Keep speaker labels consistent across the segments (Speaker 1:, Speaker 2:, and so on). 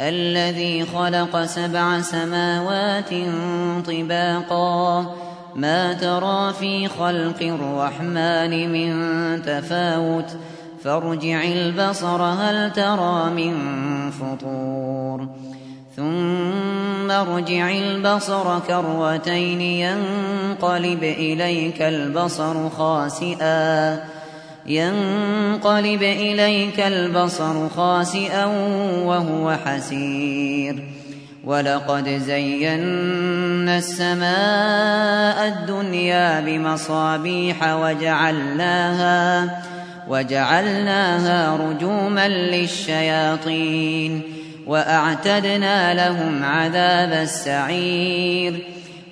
Speaker 1: الذي خلق سبع سماوات طباقا. ما ترى في خلق الرحمن من تفاوت. فارجع البصر هل ترى من فطور. ثم ارجع البصر كروتين ينقلب إليك البصر خاسئا. ينقلب إليك البصر خاسئا وهو حسير. ولقد زينا السماء الدنيا بمصابيح وجعلناها وجعلناها رجوما للشياطين وأعتدنا لهم عذاب السعير.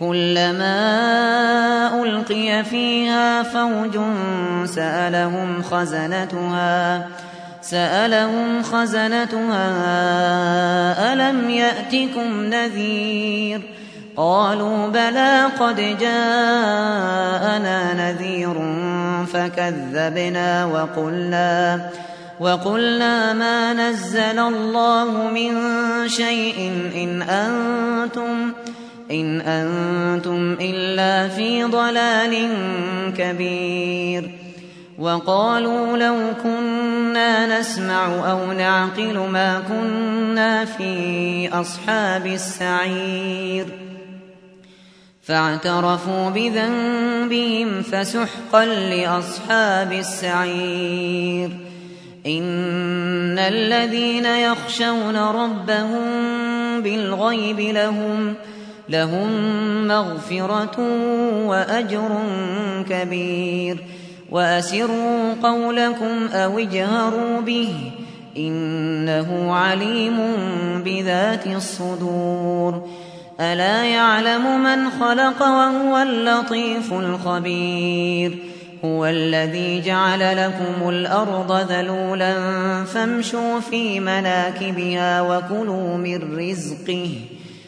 Speaker 1: كلما ألقي فيها فوج سألهم خزنتها سألهم خزنتها ألم يأتكم نذير؟ قالوا بلى قد جاءنا نذير فكذبنا وقلنا وقلنا ما نزل الله من شيء إن أنتم إن أنتم إلا في ضلال كبير. وقالوا لو كنا نسمع أو نعقل ما كنا في أصحاب السعير. فاعترفوا بذنبهم فسحقا لأصحاب السعير. إن الذين يخشون ربهم بالغيب لهم لهم مغفرة وأجر كبير. وأسروا قولكم أو اجهروا به إنه عليم بذات الصدور. ألا يعلم من خلق وهو اللطيف الخبير. هو الذي جعل لكم الأرض ذلولا فامشوا في مناكبها وكلوا من رزقه.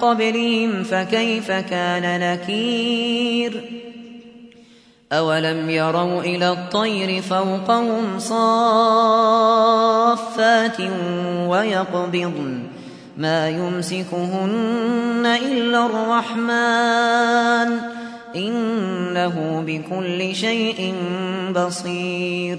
Speaker 1: قبلهم فكيف كان نكير أولم يروا إلى الطير فوقهم صافات ويقبضن ما يمسكهن إلا الرحمن إنه بكل شيء بصير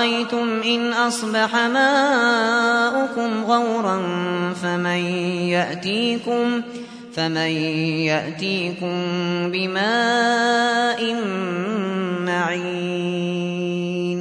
Speaker 1: أرأيتم إن أصبح ماؤكم غورا فمن يأتيكم فمن يأتيكم بماء معين